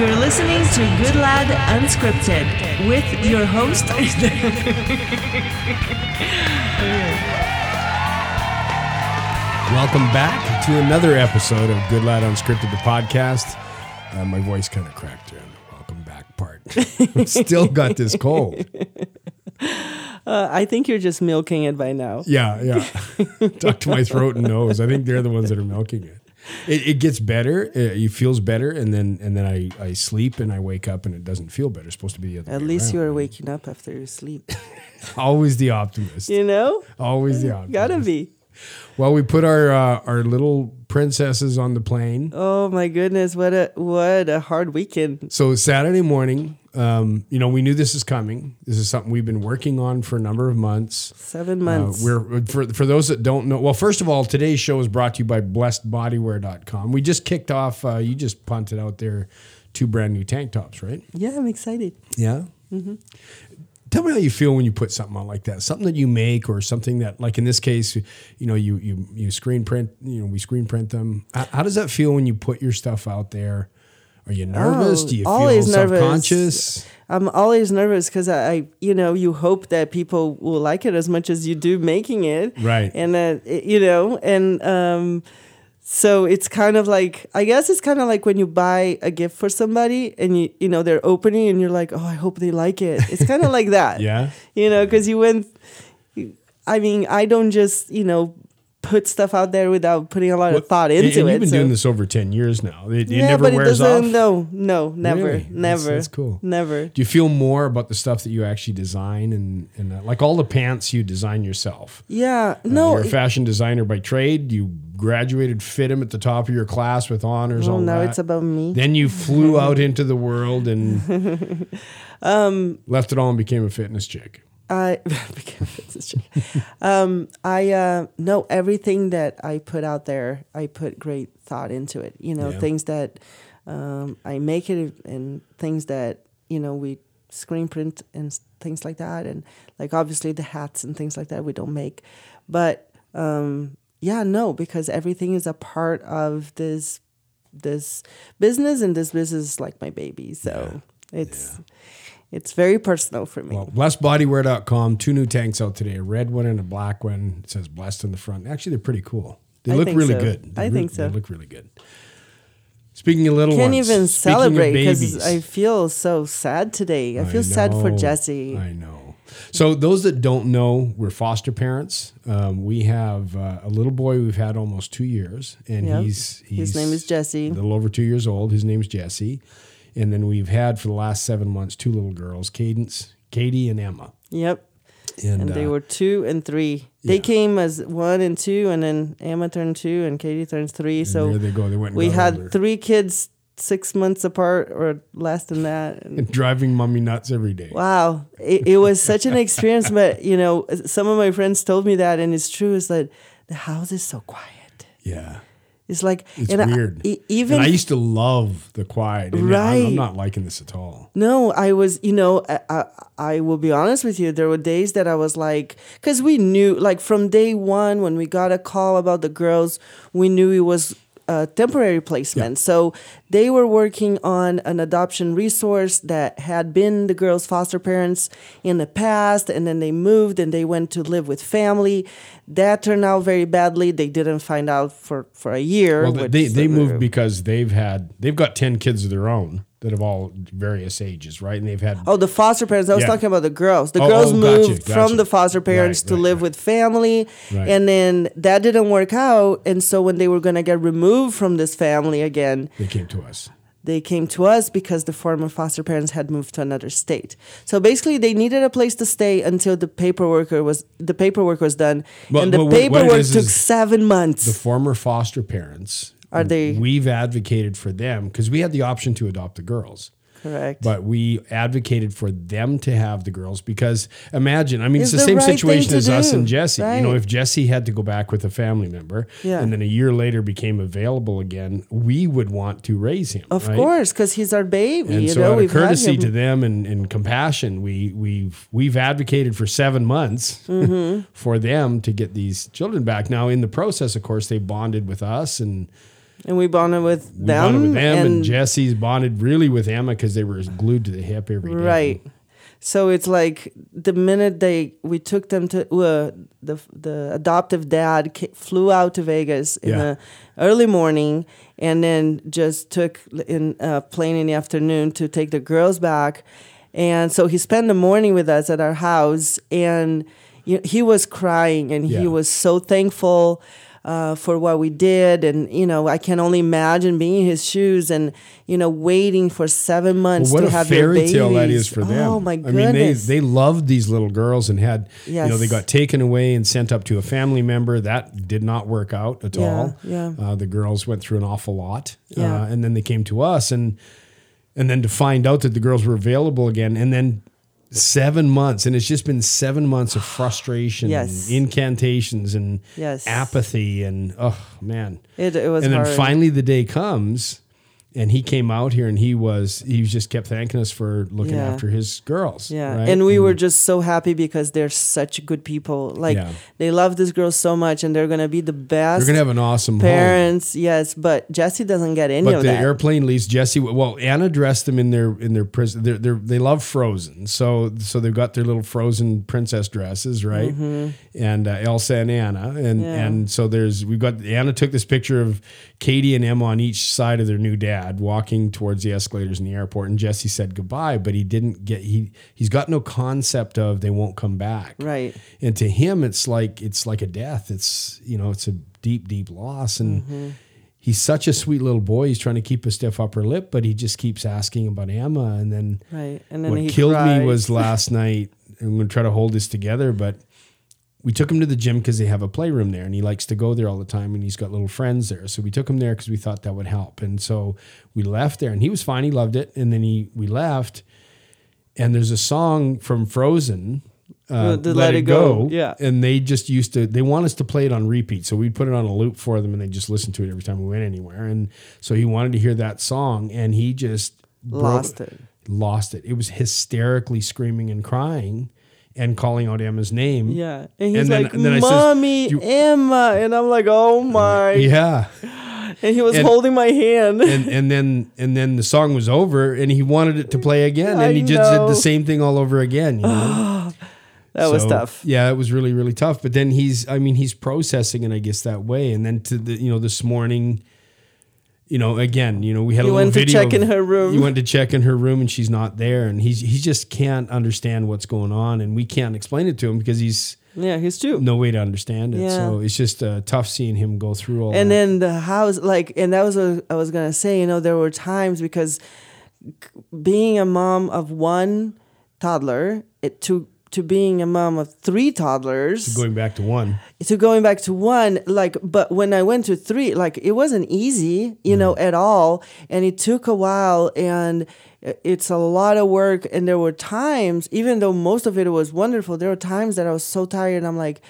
You're listening to Good Lad Unscripted with your host. Welcome back to another episode of Good Lad Unscripted, the podcast. Uh, my voice kind of cracked during the welcome back part. Still got this cold. Uh, I think you're just milking it by now. Yeah, yeah. Talk to my throat and nose. I think they're the ones that are milking it. It, it gets better. It, feels better, and then and then I, I sleep and I wake up and it doesn't feel better. It's supposed to be the other. At least you are waking up after you sleep. always the optimist. You know? Always the optimist. Gotta be. Well, we put our uh, our little princesses on the plane. Oh my goodness, what a what a hard weekend. So Saturday morning, um, you know, we knew this is coming. This is something we've been working on for a number of months. Seven Uh, months. we're for for those that don't know. Well, first of all, today's show is brought to you by blessedbodywear.com. We just kicked off. Uh, you just punted out there two brand new tank tops, right? yeah, I'm excited. Yeah. Tell me how you feel when you put something on like that. Something that you make, or something that, like in this case, you know, you you you screen print. You know, we screen print them. How, how does that feel when you put your stuff out there? Are you nervous? Oh, Do you feel always nervous. self-conscious? I'm always nervous because I, I, you know, you hope that people will like it as much as you do making it. Right. And that, it- you know, and um, so it's kind of like, I guess it's kind of like when you buy a gift for somebody and you, you know, they're opening and you're like, oh, I hope they like it. It's kind of like that. Yeah. You know, because you went, I mean, I don't just, you know, put stuff out there without putting a lot of thought into and it. You've been so- doing this over ten years now. It, it yeah, never but it wears off. doesn't. No, no, never, Really? Never. that's cool. Never. Do you feel more about the stuff that you actually design and, and uh, like all the pants you design yourself? Yeah, Uh, no. you're a fashion designer by trade. You graduated fit them at the top of your class with honors. well, all now that. No, it's about me. Then you flew out into the world and Um, left it all and became a fitness chick. I became a fitness um, I uh, know everything that I put out there. I put great thought into it. You know, Yeah. things that um, I make it, and things that you know we screen print and things like that, and like obviously the hats and things like that we don't make, but um, yeah, no, because everything is a part of this this business, and this business is like my baby. So it's it's very personal for me. Well, blessedbodywear.com. Two new tanks out today: a red one and a black one. It says "blessed" in the front. Actually, they're pretty cool. They I look really so. good. They I re- think so. They look really good. Speaking of little can't ones, even celebrate because. I feel so sad today. I feel sad for Jesse. I know. So those that don't know, we're foster parents. Um, we have uh, a little boy we've had almost two years, and Yep. he's, he's His name is Jesse. a little over two years old. His name's Jesse, and then we've had for the last seven months two little girls, Cadence, Katie, and Emma. Yep. And, And they uh, were two and three. They yeah. came as one and two, and then Emma turned two, and Katie turns three. So there they go. They went. We had older. three kids six months apart or less than that. And and driving mommy nuts every day. wow, it, it was such an experience. But you know, some of my friends told me that, and it's true. Is that the house is so quiet. Yeah. It's like It's and I- weird. e- even and I used to love the quiet. And I'm- I'm not liking this at all. No, I was, you know, I, I, I will be honest with you. There were days that I was like, because we knew, like from day one, when we got a call about the girls, we knew it was a temporary placement. So they were working on an adoption resource that had been the girls' foster parents in the past, and then they moved and they went to live with family. That turned out very badly. They didn't find out for, for a year. Well, which- they they moved because they've had they've got ten kids of their own that have all various ages, right? And they've had Oh, the foster parents. I was Yeah. talking about the girls. The Oh, girls oh, moved gotcha. from the foster parents Right, to right, live right. with family. And then that didn't work out. And so when they were going to get removed from this family again, they came to us. they came to us because the former foster parents had moved to another state. So basically, they needed a place to stay until the paperwork was the paperwork was done. Well, and the well, what- what it paperwork is took seven months. The former foster parents Are they- We've advocated for them because we had the option to adopt the girls. Correct. But we advocated for them to have the girls because imagine, I mean, It's it's the, the same right situation as us and Jesse. You know, if Jesse had to go back with a family member Yeah. and then a year later became available again, we would want to raise him. of right? course, because he's our baby. And you so, know, out of courtesy to them and, and compassion, we we've we've advocated for seven months Mm-hmm. for them to get these children back. Now, in the process, of course, they bonded with us and and we bonded with We them, bonded with them, and, and Jesse's bonded really with Emma because they were glued to the hip every day. right. So it's like the minute they we took them to uh, the the adoptive dad flew out to Vegas in Yeah. the early morning, and then just took in a plane in the afternoon to take the girls back, and so he spent the morning with us at our house, and he was crying, and Yeah. he was so thankful. Uh, for what we did, and you know, I can only imagine being in his shoes, and you know, waiting for seven months Well, what to a have your fairy tale that babies. for them. Oh my goodness. I mean, they they loved these little girls and had you know they got taken away and sent up to a family member. That did not work out at Yeah, all. yeah. Uh, the girls went through an awful lot. Yeah. Uh, and then they came to us and and then to find out that the girls were available again, and then seven months, and it's just been seven months of frustration, Yes. and incantations, and Yes. apathy, and oh man, It, it was and then hard. finally the day comes and he came out here and he was he just kept thanking us for looking Yeah. after his girls yeah, right? and we were just so happy because they're such good people. Like Yeah. they love this girl so much, and they're gonna be the best they're gonna have an awesome home. parents. Yes, but Jesse doesn't get any But of the that. airplane leaves Jesse. Well, Anna dressed them in their in their prison. They're, they're, they love Frozen, so so they've got their little Frozen princess dresses, right? And uh, Elsa and Anna, and Mm-hmm. Yeah. and so there's we've got Anna took this picture of Katie and Emma on each side of their new dad walking towards the escalators in the airport, and Jesse said goodbye, but he didn't get he he's got no concept of they won't come back, Right. And to him, it's like it's like a death. It's you know it's a deep deep loss and Mm-hmm. he's such a sweet little boy. He's trying to keep a stiff upper lip, but he just keeps asking about Emma. And then Right, and then what he killed cried. me was last night. I'm going to try to hold this together, but we took him to the gym because they have a playroom there and he likes to go there all the time and he's got little friends there. So we took him there because we thought that would help. And so we left there and he was fine. He loved it. And then he, we left and there's a song from Frozen. Uh, the Let It Go, yeah. And they just used to, they want us to play it on repeat. So we'd put it on a loop for them and they just listen to it every time we went anywhere. And so he wanted to hear that song and he just broke- Lost it. Lost it. It was hysterically screaming and crying and calling out Emma's name. Yeah, and he's And then- like, and then I says, "Mommy, Emma," and I'm like, "Oh my!" Yeah. And he was And- holding my hand. and and then and then the song was over and he wanted it to play again and I he just did the same thing all over again you know? that was tough. yeah it was really really tough but then he's i mean he's processing it i guess that way and then to the you know this morning you know again you know we had You a little went to video check of- in her room. you went to check in her room and she's not there and he's he just can't understand what's going on and we can't explain it to him because he's Yeah, he's too no way to understand it Yeah. so it's just uh, tough seeing him go through all and that. then the house like and that was what i was gonna say you know there were times because being a mom of one toddler it to to being a mom of three toddlers. To going back to one. To going back to one like but when i went to three like it wasn't easy you know mm. at all. And it took a while and it's a lot of work and there were times even though most of it was wonderful there were times that i was so tired and i'm like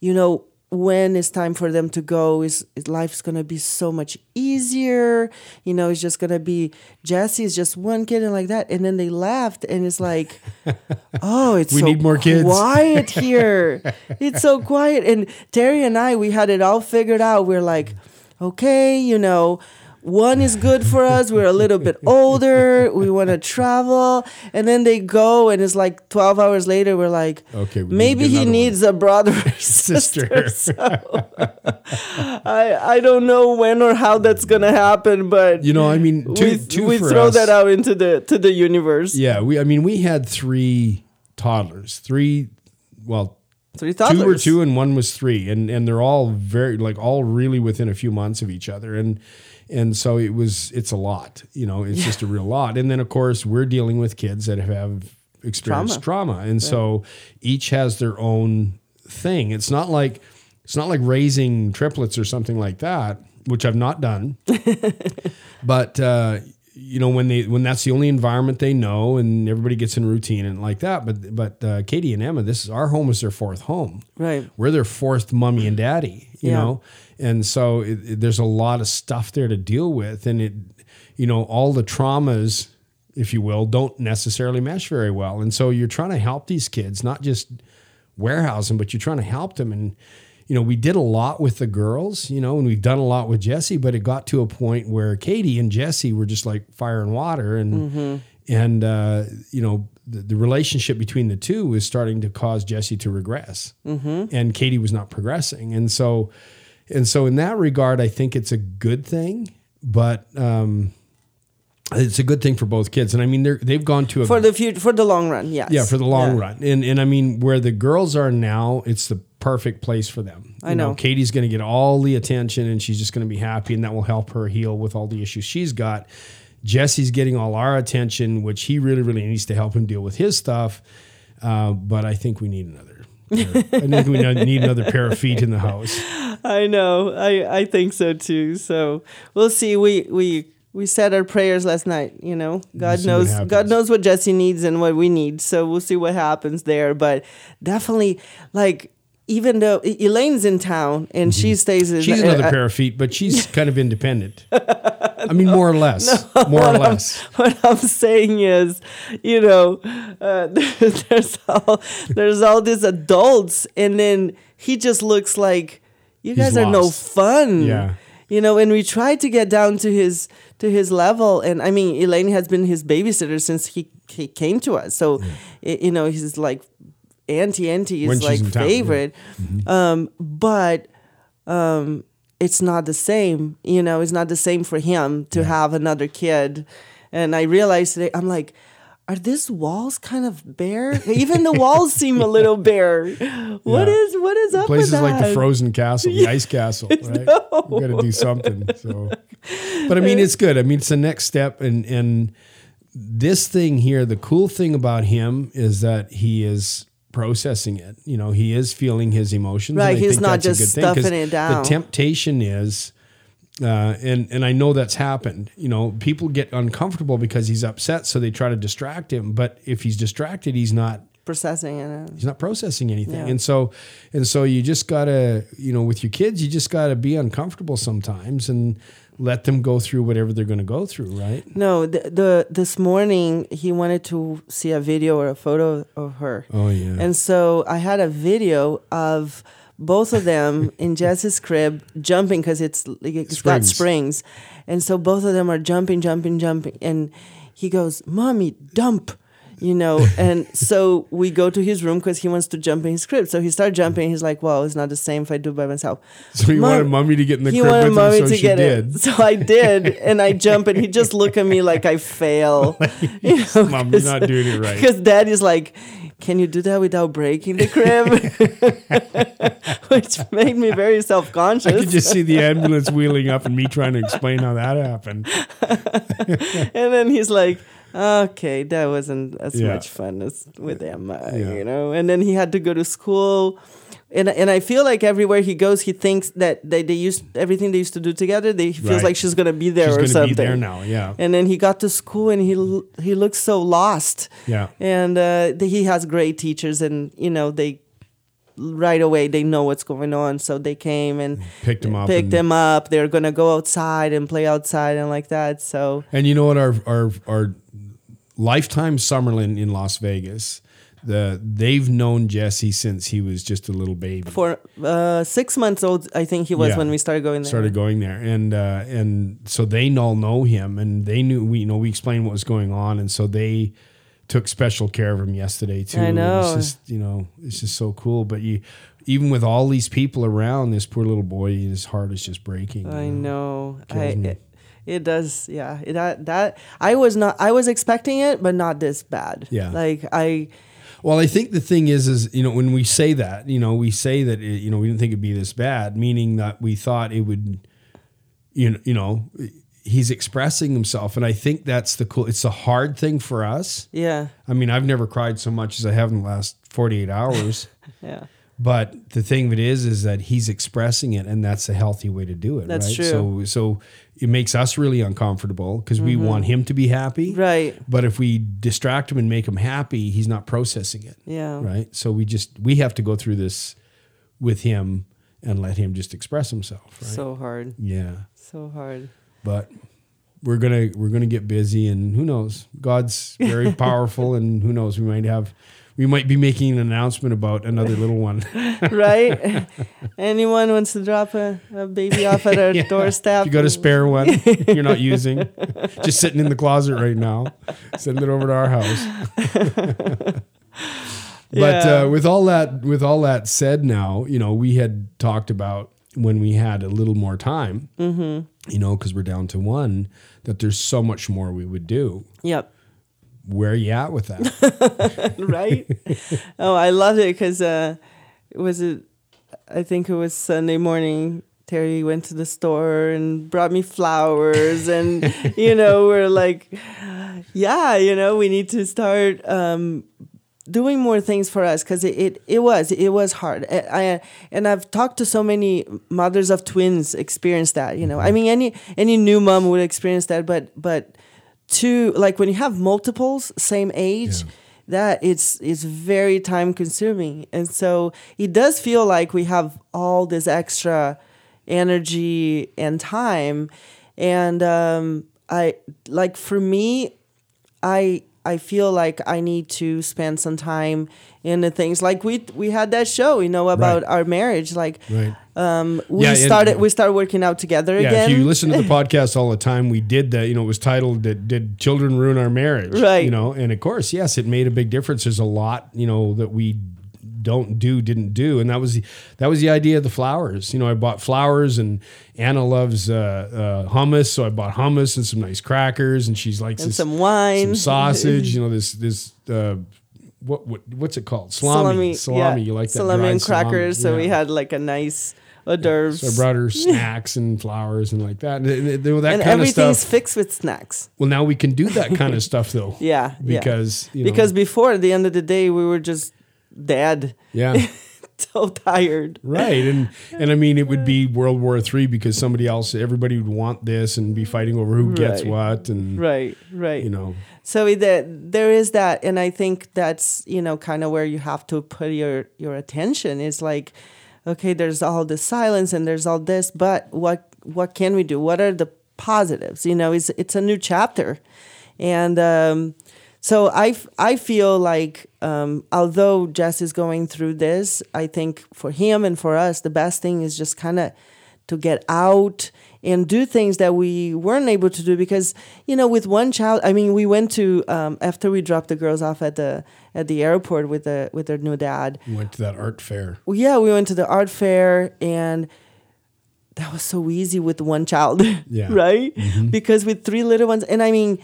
you know when it's time for them to go is, is life's gonna be so much easier. You know it's just gonna be jesse jesse's just one kid and like that. And then they left and it's like oh it's We so need more kids. quiet here. It's so quiet. And terry and i we had it all figured out. We're like okay you know one is good for us we're a little bit older we want to travel and then they go and it's like 12 hours later we're like Okay, we maybe get he one. needs a brother or Sister. sister, so i i don't know when or how that's gonna happen but you know i mean two, we, two we throw us. that out into the to the universe Yeah, we. I mean, we had three toddlers. Three, well, three toddlers two were two and one was three, and and they're all very like all really within a few months of each other, and and so it was it's a lot. You know, it's just a real lot. And then of course we're dealing with kids that have experienced trauma, and so each has their own thing. It's not like it's not like raising triplets or something like that, which I've not done. but uh, you know when they when that's the only environment they know and everybody gets in routine and like that but but uh, katie and emma this is our home is their fourth home Right. we're their fourth mummy and daddy you Yeah. know and so it, it- there's a lot of stuff there to deal with and it you know all the traumas if you will don't necessarily mesh very well and so you're trying to help these kids not just warehouse them but you're trying to help them and you know, we did a lot with the girls, you know, and we've done a lot with Jesse, but it got to a point where Katie and Jesse were just like fire and water, and and uh, you know, the, the relationship between the two was starting to cause Jesse to regress, and Katie was not progressing, and so and so in that regard, I think it's a good thing, but. Um, it's a good thing for both kids, and I mean they're they've gone to a For the future, for the long run, yes. yeah, for the long Yeah. run. And and I mean, where the girls are now, it's the perfect place for them. I You know. Katie's going to get all the attention, and she's just going to be happy, and that will help her heal with all the issues she's got. Jesse's getting all our attention, which he really, really needs to help him deal with his stuff. Uh, but I think we need another. pair- I think we need another pair of feet in the house. I know. I I think so too. So we'll see. We we we said our prayers last night. You know, God what knows. God knows what Jesse needs and what we need. So we'll see what happens there. But definitely, like even though Elaine's in town and she stays in Mm-hmm. She's another uh, pair of feet, but she's kind of independent. I mean, more or less. more or less. what I'm saying is, you know, uh, there's all there's all these adults, and then he just looks like you guys are no fun. Yeah. You know, and we tried to get down to his to his level, and I mean, Elaine has been his babysitter since he he came to us. So, y- you know, he's like auntie auntie is like town, yeah. favorite, um, but um, it's not the same. You know, it's not the same for him to have another kid. And I realized today, I'm like, are these walls kind of bare? Even the walls seem a little bare. What Yeah. is what is up Places with that? like the frozen castle, the ice castle, right? We got to do something. So, but I mean, it's good. I mean, it's the next step, and and this thing here, the cool thing about him is that he is processing it. You know, he is feeling his emotions. Right, and I he's think not just good thing, stuffing it down. The temptation is. Uh, and and I know that's happened. You know, people get uncomfortable because he's upset, so they try to distract him. But if he's distracted, he's not processing it. he's not processing anything Yeah. and so and so you just gotta you know with your kids you just gotta be uncomfortable sometimes and let them go through whatever they're going to go through right No, the, the this morning he wanted to see a video or a photo of her. oh yeah And so I had a video of both of them in Jess's crib jumping because it's like it's got Springs. springs, and so both of them are jumping, jumping, jumping, and he goes, "Mommy, dump." You know, and so we go to his room because he wants to jump in his crib. So he started jumping. He's like, "Well, it's not the same if I do it by myself." so he Mom- wanted mommy to get in the he crib wanted with mommy him so to she get did it. So I did, and I jump, and he just looked at me like I fail. You know, mom you're not doing it right because daddy's like, can you do that without breaking the crib? Which made me very self conscious. i could just see the ambulance wheeling up and me trying to explain how that happened and then he's like, okay, that wasn't as Yeah. much fun as with Emma, Yeah. you know? And then he had to go to school. And, and I feel like everywhere he goes, he thinks that they, they used everything they used to do together. They, he feels Right. like she's gonna be there she's or going to something. be there now yeah And then he got to school and he he looks so lost. yeah and uh, he has great teachers and you know they right away they know what's going on so they came and picked him up picked him up they're gonna go outside and play outside and like that so and you know what our our our lifetime summerlin in las vegas. The they've known jesse since he was just a little baby. For uh, six months old i think he was Yeah. when we started going there. Started going there. And uh, and so they all know him and they knew we you know we explained what was going on. And so they took special care of him yesterday too. I know. it's just you know it's just so cool. But you even with all these people around this poor little boy his heart is just breaking. I know? I, me. It, does yeah it, that, that i was not i was expecting it but not this bad Yeah. like i Well, I think the thing is, is you know, when we say that, you know, we say that it, you know we didn't think it'd be this bad, meaning that we thought it would, you know, you know, he's expressing himself, and I think that's the cool. It's a hard thing for us. yeah I mean, I've never cried so much as I have in the last forty eight hours. yeah But the thing of it is, is that he's expressing it, and that's a healthy way to do it. That's right? true. So, so it makes us really uncomfortable because we want him to be happy, Mm-hmm. right. But if we distract him and make him happy, he's not processing it, yeah. Right? So we just we have to go through this with him and let him just express himself, right? so hard. Yeah, so hard. But we're gonna we're gonna get busy, and who knows? God's very powerful, and who knows? We might have we might be making an announcement about another little one. right? Anyone wants to drop a, a baby off at our Yeah. doorstep? You got a spare one you're not using, just sitting in the closet right now. Send it over to our house. But Yeah. uh, with all that, with all that said, now you know we had talked about when we had a little more time. Mm-hmm. You know, because we're down to one, that there's so much more we would do. Yep. Where are you at with that? right? oh, I loved it because uh, it was a, I think it was Sunday morning. Terry went to the store and brought me flowers, and you know we're like, yeah, you know we need to start um, doing more things for us because it, it it was it was hard. I, I and I've talked to so many mothers of twins experience that. You know, I mean any any new mom would experience that, but but two like when you have multiples same age. Yeah. That it's it's very time consuming, and so it does feel like we have all this extra energy and time, and um, I like for me, I I feel like I need to spend some time in the things like we we had that show, you know, about Right. our marriage. Like right. um, we Yeah, started we started working out together Yeah, again. if you listen to the podcast all the time, we did that. You know, it was titled "Did, Did Children Ruin Our Marriage?" Right. You know, and of course, yes, it made a big difference. There's a lot, you know, that we don't do, didn't do, and that was the, that was the idea of the flowers. You know, I bought flowers, and Anna loves uh, uh, hummus, so I bought hummus and some nice crackers, and she's like some wine, some sausage. You know, this this. Uh, what, what what's it called? Salami. Salami. yeah. You like that? salami and crackers. So salami. we had like a nice hors d'oeuvres. So I brought her snacks and flowers and like that. And, and, and that and everything's fixed with snacks. Well, now we can do that kind of stuff though. Yeah, yeah. Because you know, because before at the end of the day we were just dead, yeah, so tired. right. And and I mean, it would be World War Three because somebody else, everybody would want this and be fighting over who gets what, and Right, right. you know, So there, there is that, and I think that's you know kind of where you have to put your your attention. Is like, okay, there's all this silence and there's all this, but what what can we do? What are the positives? You know, it's it's a new chapter, and um, so I f- I feel like um, although Jess is going through this, I think for him and for us, the best thing is just kind of to get out and do things that we weren't able to do because you know with one child i mean we went to um, after we dropped the girls off at the at the airport with the with their new dad we went to that art fair. well, yeah we went to the art fair and that was so easy with one child Yeah. right because with three little ones and i mean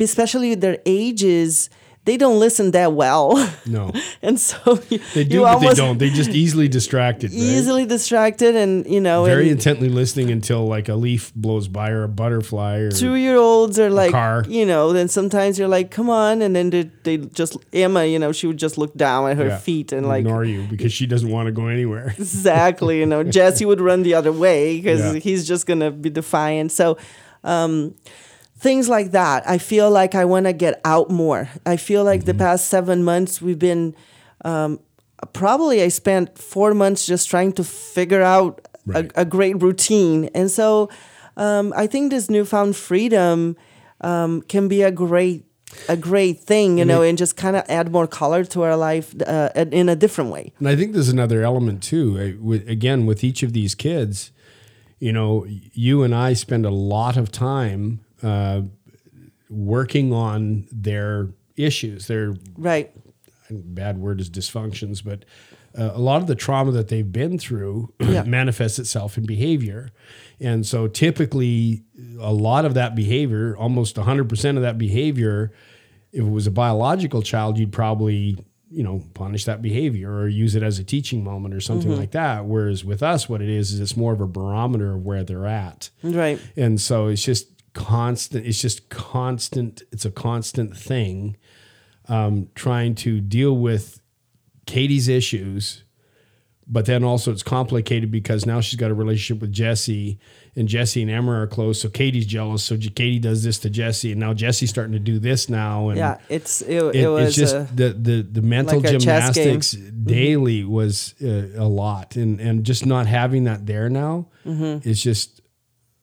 especially their ages they don't listen that well No, and so you, they do, but they don't. They just easily distracted. right? easily distracted and you know Very intently listening until like a leaf blows by or a butterfly or two year olds are like car. you know then sometimes you're like come on and then they, they just emma you know she would just look down at her Yeah. feet and like ignore you because she doesn't want to go anywhere. exactly you know jesse would run the other way because Yeah. he's just gonna be defiant so um things like that i feel like i want to get out more i feel like Mm-hmm. the past seven months we've been um probably i spent four months just trying to figure out Right. a, a great routine and so um i think this newfound freedom um can be a great a great thing you And know it- and just kind of add more color to our life uh, in a different way And I think there's another element too. With, again, with each of these kids, you know, you and I spend a lot of time uh, working on their issues, their right bad word is dysfunctions, but uh, a lot of the trauma that they've been through Yeah. manifests itself in behavior. And so typically, a lot of that behavior, almost 100% of that behavior, if it was a biological child, you'd probably, you know, punish that behavior or use it as a teaching moment or something like that. Whereas with us, what it is, is it's more of a barometer of where they're at. right And so it's just constant, it's just constant, it's a constant thing um, trying to deal with Katie's issues. But then also it's complicated because now she's got a relationship with Jesse, and Jesse and Emma are close. So Katie's jealous. So Katie does this to Jesse, and now Jesse's starting to do this now. And yeah it's it, it, it, was it's just uh, the the the mental like a gymnastics daily was uh, a lot, and and just not having that there now Mm-hmm. is just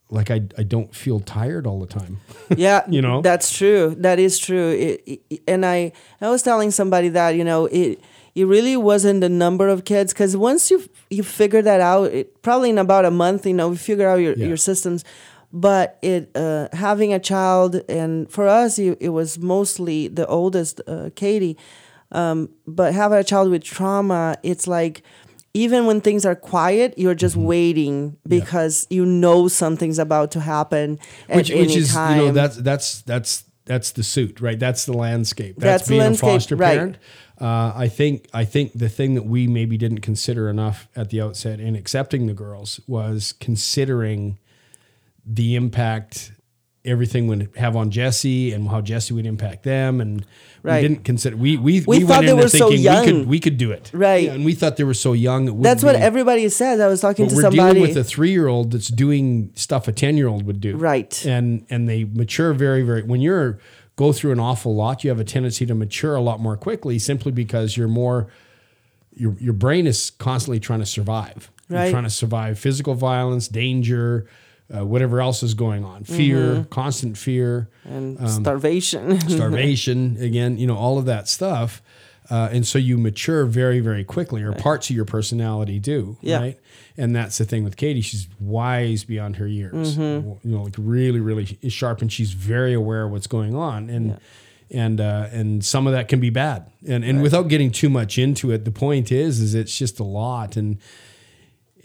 like I, I don't feel tired all the time. yeah You know? that's true that is true it, it- and i i was telling somebody that you know it it really wasn't the number of kids because once you you figure that out it probably in about a month you know you figure out your, Yeah. your systems but it uh, having a child and for us it, it was mostly the oldest uh, katie um, but having a child with trauma it's like even when things are quiet you're just Mm-hmm. waiting because you know something's about to happen at which which is time. you know that's that's that's that's the suit right that's the landscape that's, That's being landscape, a foster right. parent uh, i think i think the thing that we maybe didn't consider enough at the outset in accepting the girls was considering the impact everything would have on jesse and how jesse would impact them and Right. we didn't consider we we, We we, thought went they were so thinking we young. could we could do it Right. Yeah, and we thought they were so young it That's what be- everybody says. I was talking but to we're somebody. dealing with a three-year-old that's doing stuff a ten-year-old would do, Right. And and they mature very, very. When you're go through an awful lot, you have a tendency to mature a lot more quickly, simply because you're more. Your your brain is constantly trying to survive. You're Right. trying to survive physical violence, danger, uh, whatever else is going on, fear, Mm-hmm. constant fear and um, starvation. starvation again you know all of that stuff. Uh, and so you mature very very quickly or parts of your personality do Yeah. right? And that's the thing with katie. She's wise beyond her years. Mm-hmm. you know like really really sharp and she's very aware of what's going on. And and uh, and some of that can be bad. And and without getting too much into it the point is is it's just a lot. And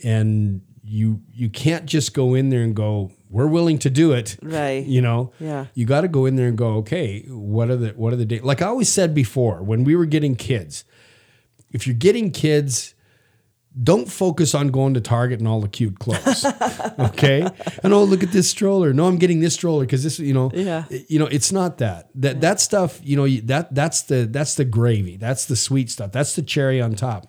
and you you can't just go in there and go we're willing to do it Right. you know? Yeah. you got to go in there and go okay what are the what are the like i always said before when we were getting kids if you're getting kids don't focus on going to target and all the cute clothes okay? And oh look at this stroller. No i'm getting this stroller because this you know? Yeah. you know it's not that. That that stuff you know that that's the that's the gravy. That's the sweet stuff. That's the cherry on top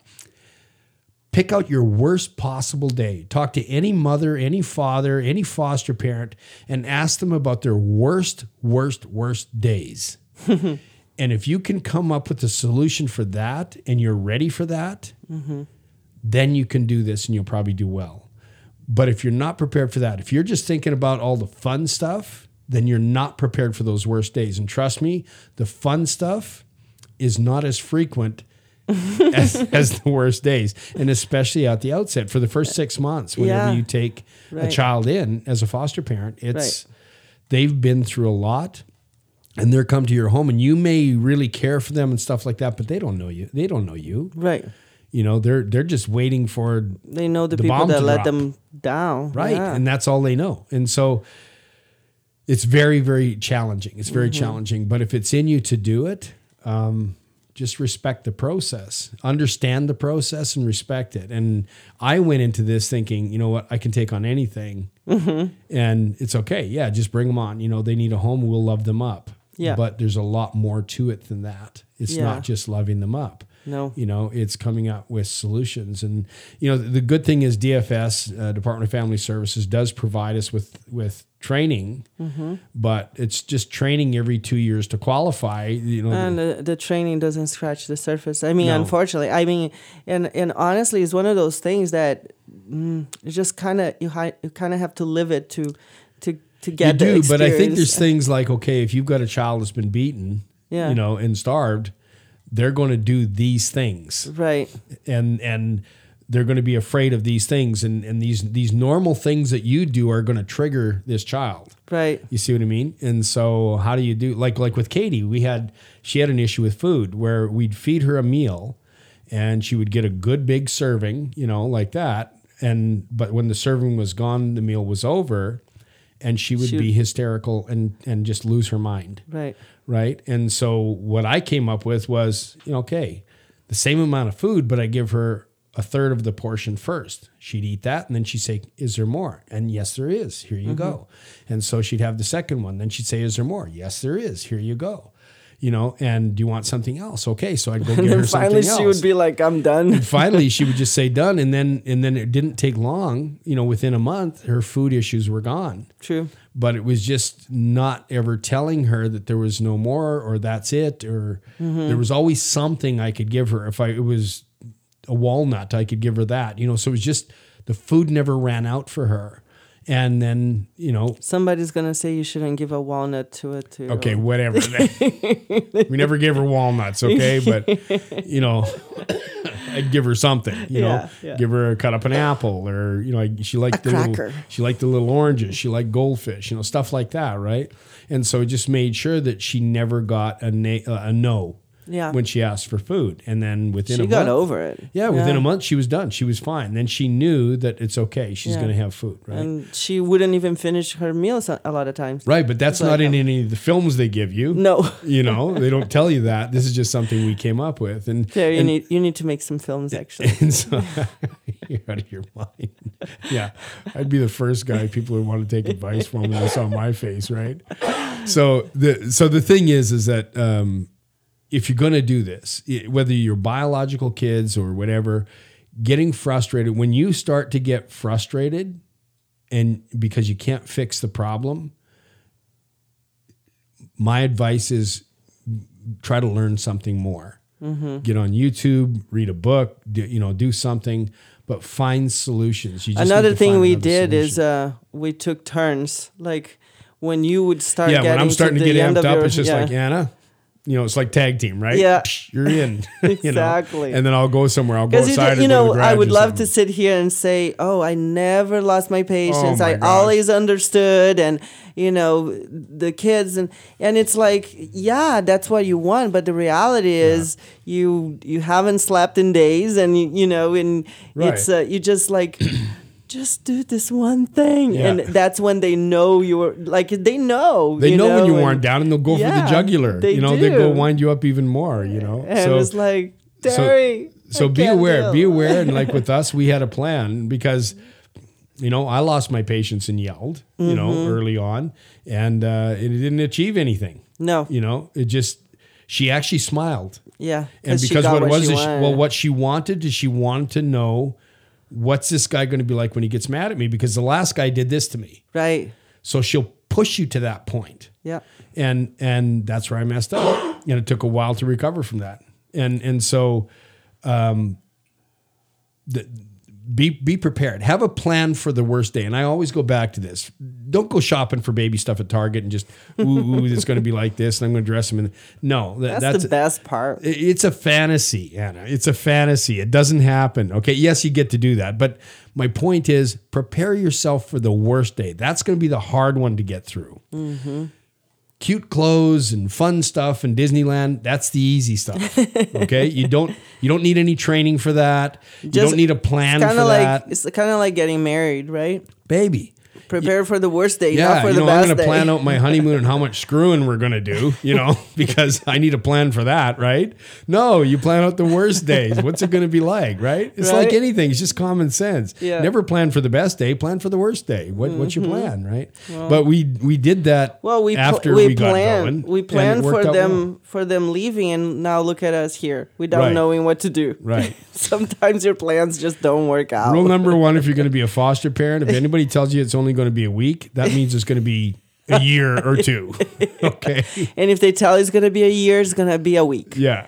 pick out your worst possible day. Talk to any mother, any father, any foster parent, and ask them about their worst, worst, worst days. and if you can come up with a solution for that and you're ready for that, mm-hmm. then you can do this and you'll probably do well. But if you're not prepared for that, if you're just thinking about all the fun stuff, then you're not prepared for those worst days. And trust me, the fun stuff is not as frequent as, as the worst days, and especially at the outset for the first six months. Whenever Yeah. you take a child in as a foster parent, it's they've been through a lot, and they're come to your home, and you may really care for them and stuff like that, but they don't know you. They don't know you. right. You know, they're they're just waiting for They know the, The people that let drop. them down. right Yeah. and that's all they know and so it's very very challenging it's Mm-hmm. very challenging but if it's in you to do it um, just respect the process understand the process and respect it and i went into this thinking you know what i can take on anything Mm-hmm. and it's okay yeah just bring them on you know they need a home we'll love them up Yeah. but there's a lot more to it than that it's Yeah. not just loving them up No. you know it's coming up with solutions and you know the, the good thing is dfs uh, department of family services does provide us with with training Mm-hmm. but it's just training every two years to qualify you know and the, the training doesn't scratch the surface. I mean, No. unfortunately, I mean, and and honestly, it's one of those things that mm, just kind of you hi- you kind of have to live it to to to get. the do but i think there's things like okay if you've got a child that's been beaten Yeah. you know and starved they're going to do these things right. and and they're going to be afraid of these things and and these these normal things that you do are going to trigger this child Right. You see what I mean? And so how do you do like like with Katie, we had she had an issue with food where we'd feed her a meal and she would get a good big serving, you know, like that. And but when the serving was gone, the meal was over and she would She- be hysterical and and just lose her mind Right. right? And so what I came up with was, you know, okay, the same amount of food, but I give her a third of the portion first. She'd eat that, and then she'd say, "Is there more?" And yes, there is. Here you mm-hmm. go. And so she'd have the second one. Then she'd say, "Is there more?" Yes, there is. Here you go. You know, and do you want something else? Okay, so I'd go And get her something finally, else she would be like, "I'm done." finally she would just say done and then and then it didn't take long you know within a month her food issues were gone True. but it was just not ever telling her that there was no more or that's it or mm-hmm. there was always something I could give her if I it was a walnut I could give her that you know so it was just the food never ran out for her and then you know Somebody's gonna say you shouldn't give a walnut to it too. Okay, whatever. we never gave her walnuts, okay? But you know, I'd give her something. You know, Yeah, give her a cut up an apple, or you know, like, she liked A the little, she liked the little oranges. She liked goldfish. You know, stuff like that, right? And so it just made sure that she never got a na- uh, a no Yeah. when she asked for food, and then within She a got month, over it. Yeah, within a month she was done. She was fine. Then she knew that it's okay. She's Yeah. going to have food, right? And she wouldn't even finish her meals a lot of times. right, but that's It's not like, in any of the films they give you. No. You know, they don't tell you that. This is just something we came up with. And, There, you and, need you need to make some films actually. and so you're out of your mind. Yeah. I'd be the first guy people would want to take advice from when they saw my face, right? So the so the thing is is that um, if you're going to do this, whether you're biological kids or whatever, getting frustrated when you start to get frustrated and because you can't fix the problem, my advice is try to learn something more. Get on YouTube, read a book, do, you know, do something, but find solutions. You just Another thing we another did is uh, we took turns. Like when you would start yeah, getting when I'm starting to, the get end amped up, your, it's just yeah. like Anna. You know, it's like tag team, right? Yeah. You're in. you know? Exactly. And then I'll go somewhere. I'll go outside. you, you know, I would love to sit here and say, "Oh, I never lost my patience. my I gosh. always understood." And you know, the kids and and it's like, yeah, that's what you want. But the reality is, you you haven't slept in days, and you, you know, and it's uh, you just like. Just do this one thing, Yeah. and that's when they know you're like they know. They you know, when you're worn down, and they'll go for the jugular. they you know, they go wind you up even more. You know, And so it's like, so- Terry. so I be aware. Be aware, and like with us, we had a plan because you know I lost my patience and yelled. You know, Mm-hmm. early on, and uh, it didn't achieve anything. No, You know, it just she actually smiled. yeah, and 'cause because what it was she is she, well what she wanted is she wanted to know what's this guy going to be like when he gets mad at me? Because the last guy did this to me. Right? so she'll push you to that point. Yeah. and and that's where i messed up. And it took a while to recover from that. And and so um the, be be prepared. Have a plan for the worst day. And I always go back to this. Don't go shopping for baby stuff at Target and just ooh, ooh it's going to be like this, and I'm going to dress them in. No, that, That's, that's the best part. It's a fantasy, Anna. It's a fantasy. It doesn't happen. Okay. Yes, you get to do that. But my point is prepare yourself for the worst day. That's going to be the hard one to get through. Mm-hmm. Cute clothes and fun stuff and Disneyland, that's the easy stuff. Okay. you don't you don't need any training for that. You don't need a plan It's for kind of like that. it's kind of like getting married, right? Baby. Prepare for the worst day, Yeah, not for you the know, I'm going to plan out my honeymoon and how much screwing we're going to do, you know, because I need a plan for that, right? No, you plan out the worst days. What's it going to be like, right? It's like anything. It's just common sense. Yeah. Mm-hmm. Never plan for the best day. Plan for the worst day. What, What's your plan, right? but we we did that. well, we after we, we, got planned going. we planned for them well. for them leaving, and now look at us here without Right. knowing what to do. Right. Sometimes your plans just don't work out. Rule number one: If you're going to be a foster parent, if anybody tells you it's only going to be a week, that means it's going to be a year or two. Okay. and if they tell it's gonna be a year, it's gonna be a week. Yeah.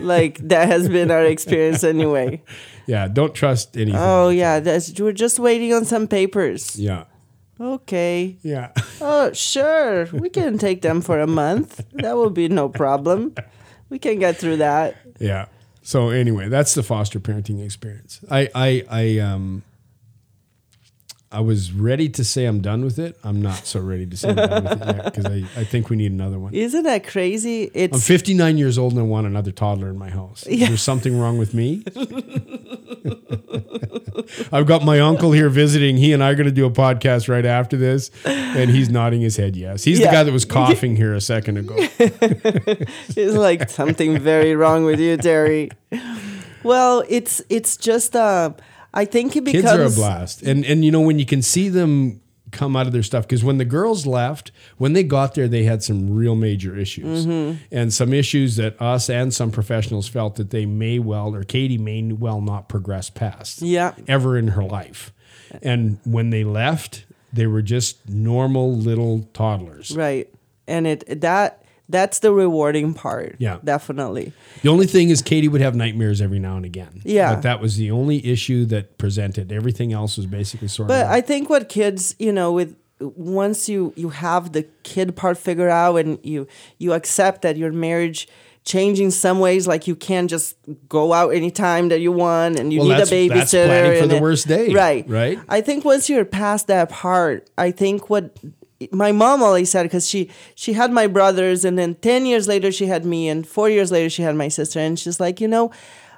like that has been our experience anyway. Yeah. Don't trust anything. Oh yeah, that's, we're just waiting on some papers. Yeah. Okay. Yeah. Oh sure, we can take them for a month. That will be no problem. We can get through that. Yeah. So anyway, that's the foster parenting experience. I I I um I was ready to say I'm done with it. I'm not so ready to say I'm done with it yet because I, I think we need another one. Isn't that crazy? It's I'm 59 years old and I want another toddler in my house. Is there something wrong with me? I've got my uncle here visiting. He and I are going to do a podcast right after this, and he's nodding his head yes. He's the guy that was coughing here a second ago. it's like something very wrong with you, Terry. Well, it's it's just uh I think it becomes kids are a blast and and you know when you can see them come out of their stuff because when the girls left when they got there they had some real major issues Mm-hmm. and some issues that us and some professionals felt that they may well or katie may well not progress past Yeah. ever in her life and when they left they were just normal little toddlers right. And it that That's the rewarding part. Yeah. definitely. The only thing is Katie would have nightmares every now and again. Yeah. But that was the only issue that presented. Everything else was basically sorted But out. I think what kids, you know, with once you you have the kid part figured out and you you accept that your marriage changing some ways like you can't just go out anytime that you want and you Well, need a babysitter that's planning for the worst day, right right? i think once you're past that part i think what my mom always said because she she had my brothers and then 10 years later she had me and four years later she had my sister and she's like you know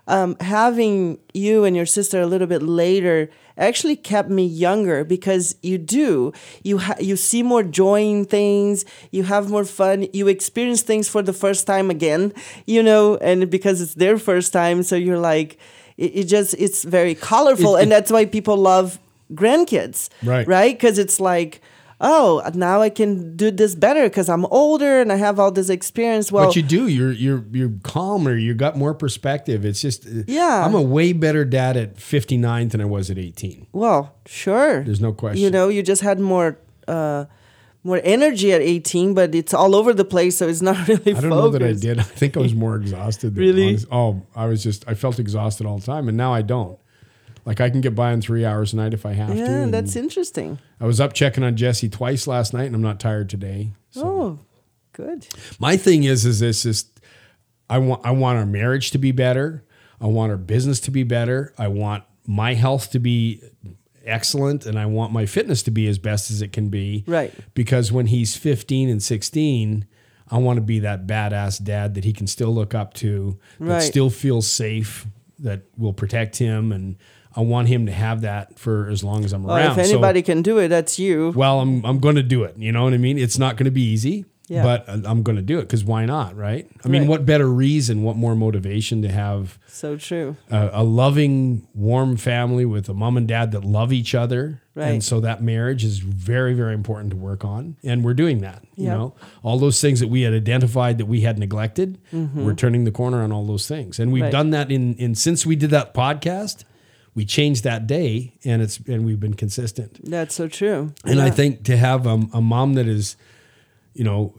um, having you and your sister a little bit later actually kept me younger because you do you ha- you see more joy in things you have more fun you experience things for the first time again you know and because it's their first time so you're like it, it just it's very colorful It- and that's why people love grandkids Right. right because it's like oh now i can do this better because i'm older and i have all this experience well but you do. You're you're you're calmer. You got more perspective. It's just Yeah. I'm a way better dad at 59 than I was at 18. Well, sure. There's no question. You know, you just had more uh more energy at 18, but it's all over the place, so it's not really I don't know that I did. I think I was more exhausted. Than Really? honest- oh, I was just I felt exhausted all the time, and now I don't. Like I can get by in three hours a night if I have to. Yeah, that's interesting. I was up checking on Jesse twice last night, and I'm not tired today. So Oh, good. my thing is, is this is I want I want our marriage to be better. I want our business to be better. I want my health to be excellent, and I want my fitness to be as best as it can be. Right. Because when he's 15 and 16, I want to be that badass dad that he can still look up to, that Right. still feels safe, that will protect him, and I want him to have that for as long as I'm Well, around. if So- anybody can do it, that's you. well, I'm I'm going to do it. You know what I mean? It's not going to be easy, Yeah. but I'm going to do it because why not? Right? I mean, Right. what better reason? What more motivation to have So true. a, a loving, warm family with a mom and dad that love each other, and so that marriage is very, very important to work on, and we're doing that. You know, all those things that we had identified that we had neglected, we're turning the corner on all those things, and we've Mm-hmm. Right. done that in in since we did that podcast. We changed that day, and it's and we've been consistent. That's so true. And I think to have a, a mom that is, you know,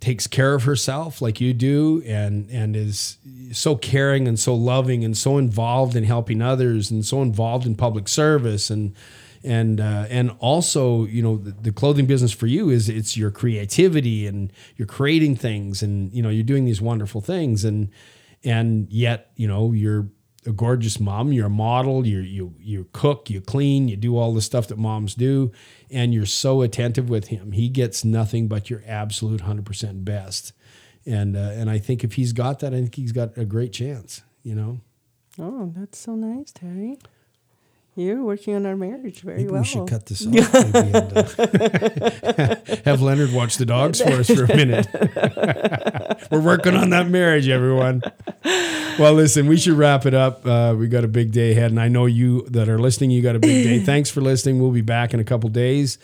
takes care of herself like you do, and and is so caring and so loving and so involved in helping others and so involved in public service and and uh, and also you know the, the clothing business for you is it's your creativity and you're creating things and you know you're doing these wonderful things and and yet you know you're a gorgeous mom. You're a model. You you you cook. You clean. You do all the stuff that moms do, and you're so attentive with him. He gets nothing but your absolute hundred percent best, and uh, and I think if he's got that, I think he's got a great chance. You know, Oh, that's so nice, Terry. You're working on our marriage very maybe well. we should cut this off. maybe, and, uh, have Leonard watch the dogs for us for a minute. We're working on that marriage, everyone. Well, listen, we should wrap it up. Uh, we got a big day ahead, and I know you that are listening, you got a big day. Thanks for listening. We'll be back in a couple days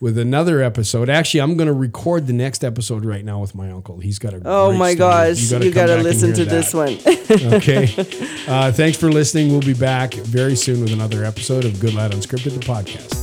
with another episode. Actually, I'm going to record the next episode right now with my uncle. He's got a Oh my story. gosh, you got to listen to this that. one. okay. Uh, thanks for listening. We'll be back very soon with another episode of Good Lad Unscripted, the podcast.